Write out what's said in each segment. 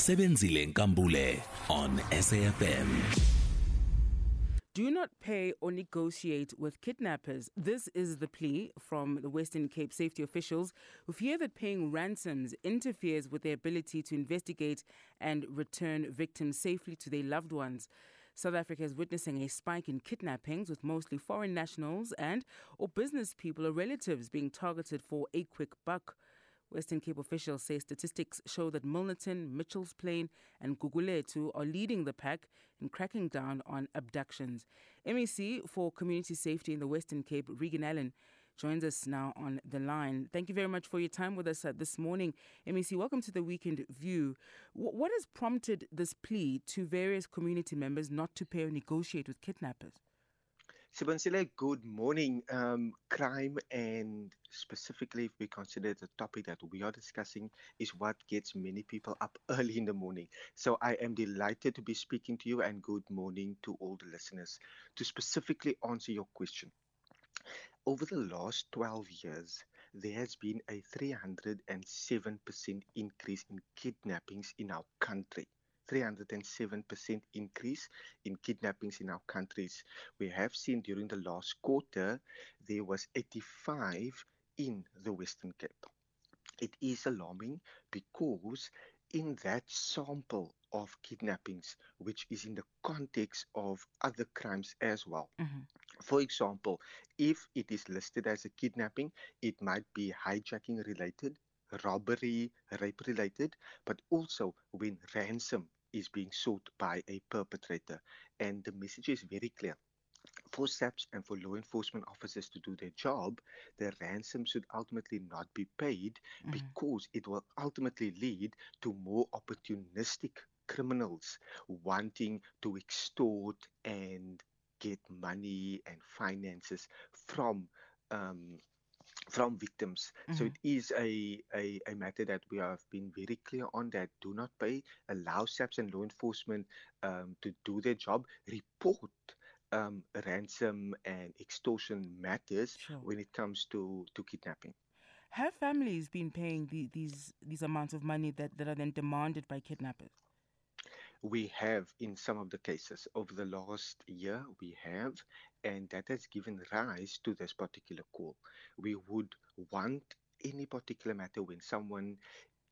Sebenzile Nkambule on SAFM. Do not pay or negotiate with kidnappers. This is the plea from the Western Cape safety officials who fear that paying ransoms interferes with their ability to investigate and return victims safely to their loved ones. South Africa is witnessing a spike in kidnappings with mostly foreign nationals and or business people or relatives being targeted for a quick buck. Western Cape officials say statistics show that Milnerton, Mitchell's Plain, and Gugulethu are leading the pack in cracking down on abductions. MEC for Community Safety in the Western Cape, Reagan Allen, joins us now on the line. Thank you very much for your time with us uh, this morning. MEC, welcome to the Weekend View. What has prompted this plea to various community members not to pay or negotiate with kidnappers? Sebenzile, good morning. Um, crime and specifically if we consider the topic that we are discussing is what gets many people up early in the morning. So I am delighted to be speaking to you and good morning to all the listeners. To specifically answer your question, over the last 12 years, there has been a 307% increase in kidnappings in our country. 307% increase in kidnappings in our countries. We have seen during the last quarter there was 85 in the Western Cape. It is alarming because in that sample of kidnappings, which is in the context of other crimes as well. Mm-hmm. For example, if it is listed as a kidnapping, it might be hijacking related, robbery, rape related, but also when ransom is being sought by a perpetrator. And the message is very clear. For SAPS and for law enforcement officers to do their job, the ransom should ultimately not be paid Mhm. because it will ultimately lead to more opportunistic criminals wanting to extort and get money and finances from um, from victims. So Mhm. it is a, a, a matter that we have been very clear on that do not pay, allow SAPS and law enforcement um, to do their job, report um, ransom and extortion matters Sure. when it comes to, to kidnapping. Have families been paying the, these these amounts of money that, that are then demanded by kidnappers? We have in some of the cases over the last year, we have, and that has given rise to this particular call. We would want any particular matter when someone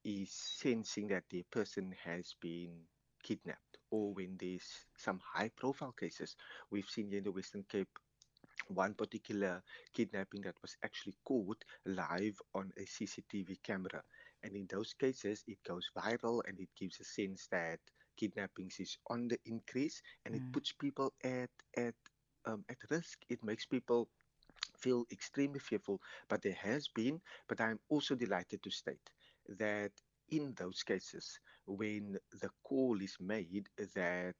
is sensing that the person has been kidnapped or when there's some high profile cases. We've seen here in the Western Cape one particular kidnapping that was actually caught live on a CCTV camera. And in those cases, it goes viral and it gives a sense that kidnappings is on the increase and Mm. it puts people at at um, at risk. It makes people feel extremely fearful. But there has been, but I'm also delighted to state that in those cases, when the call is made that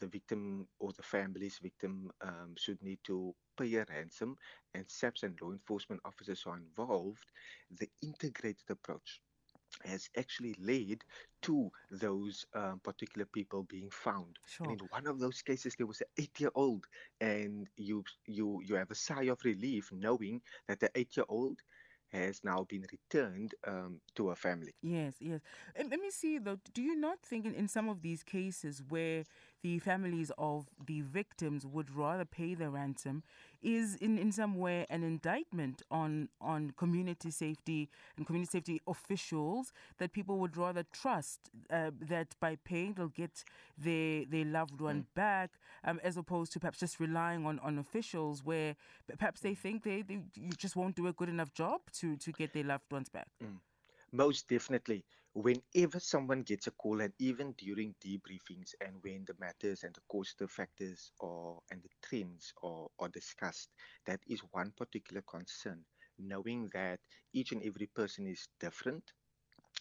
the victim or the family's victim um, should need to pay a ransom and SAPS and law enforcement officers are involved, the integrated approach has actually led to those um, particular people being found. Sure. And in one of those cases, there was an eight-year-old, and you you you have a sigh of relief knowing that the eight-year-old has now been returned um, to her family. Yes, yes. And let me see though, do you not think in, in some of these cases where the families of the victims would rather pay the ransom is in, in some way an indictment on on community safety and community safety officials that people would rather trust uh, that by paying they'll get their their loved one back um, as opposed to perhaps just relying on, on officials where perhaps they think they, they you just won't do a good enough job to, to get their loved ones back. Most definitely. Whenever someone gets a call, and even during debriefings, and when the matters and the causative factors are and the trends are, are discussed, that is one particular concern. Knowing that each and every person is different,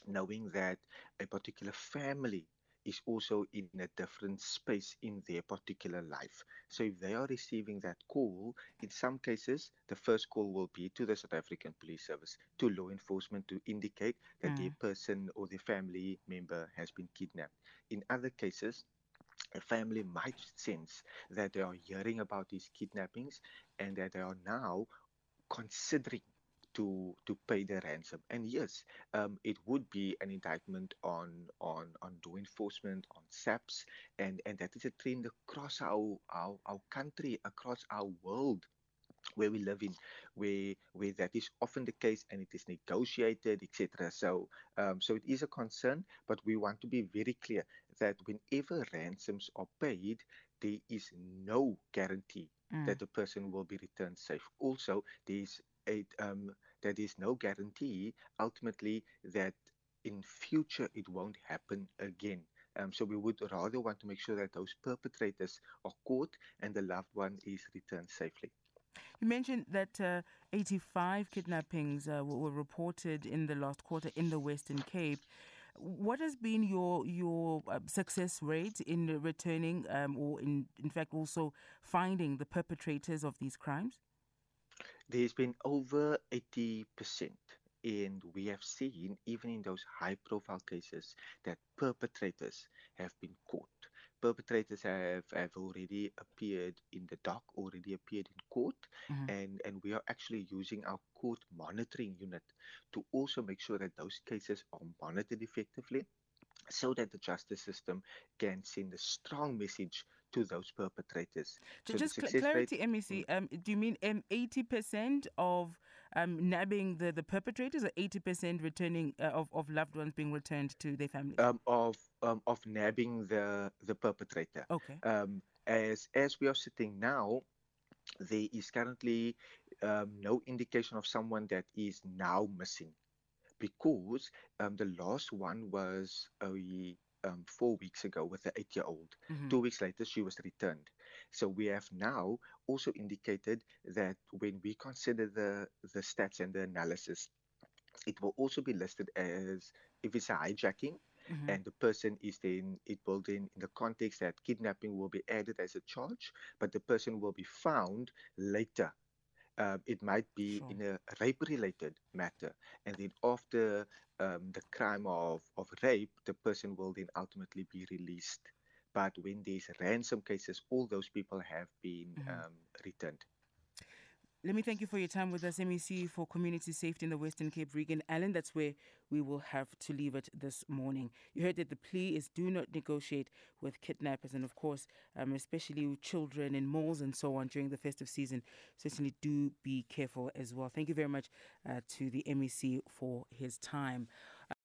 knowing that a particular family is also in a different space in their particular life. So if they are receiving that call, in some cases, the first call will be to the South African Police Service, to law enforcement to indicate that their mm. person or their family member has been kidnapped. In other cases, a family might sense that they are hearing about these kidnappings and that they are now considering to to pay the ransom. And yes, um, it would be an indictment on on on law enforcement, on SAPS, and and that is a trend across our our, our country, across our world where we live in, where where that is often the case and it is negotiated, etc. So um, so it is a concern, but we want to be very clear that whenever ransoms are paid, there is no guarantee mm. that the person will be returned safe. Also, there is a um, there is no guarantee ultimately that in future it won't happen again. Um, so we would rather want to make sure that those perpetrators are caught and the loved one is returned safely. You mentioned that uh, 85 kidnappings uh, were, reported in the last quarter in the Western Cape. What has been your your uh, success rate in returning, um, or in in fact also finding the perpetrators of these crimes? There's been over 80 percent and we have seen, even in those high profile cases, that perpetrators have been caught. Perpetrators have, have already appeared in the dock, already appeared in court, mm-hmm. and, and we are actually using our court monitoring unit to also make sure that those cases are monitored effectively so that the justice system can send a strong message to those perpetrators. So just clarity, rate, MEC, mm. um, do you mean um, 80% of um, nabbing the, the perpetrators or 80% returning uh, of, of loved ones being returned to their families? Um, of um, of nabbing the, the perpetrator. Okay. Um, as, as we are sitting now, there is currently um, no indication of someone that is now missing because um, the last one was a um, four weeks ago with the eight year old. Mm-hmm. Two weeks later, she was returned. So we have now also indicated that when we consider the, the stats and the analysis, it will also be listed as if it's a hijacking. Mm-hmm. And the person is then, it will then, in the context that kidnapping will be added as a charge, but the person will be found later uh, it might be sure. in a rape related matter. And then after um, the crime of, of rape, the person will then ultimately be released. But when there's ransom cases, all those people have been mm-hmm. um, returned. Let me thank you for your time with us, MEC for Community Safety in the Western Cape Reagan Allen. That's where we will have to leave it this morning. You heard that the plea is do not negotiate with kidnappers, and of course, um, especially with children in malls and so on during the festive season. Certainly do be careful as well. Thank you very much uh, to the MEC for his time.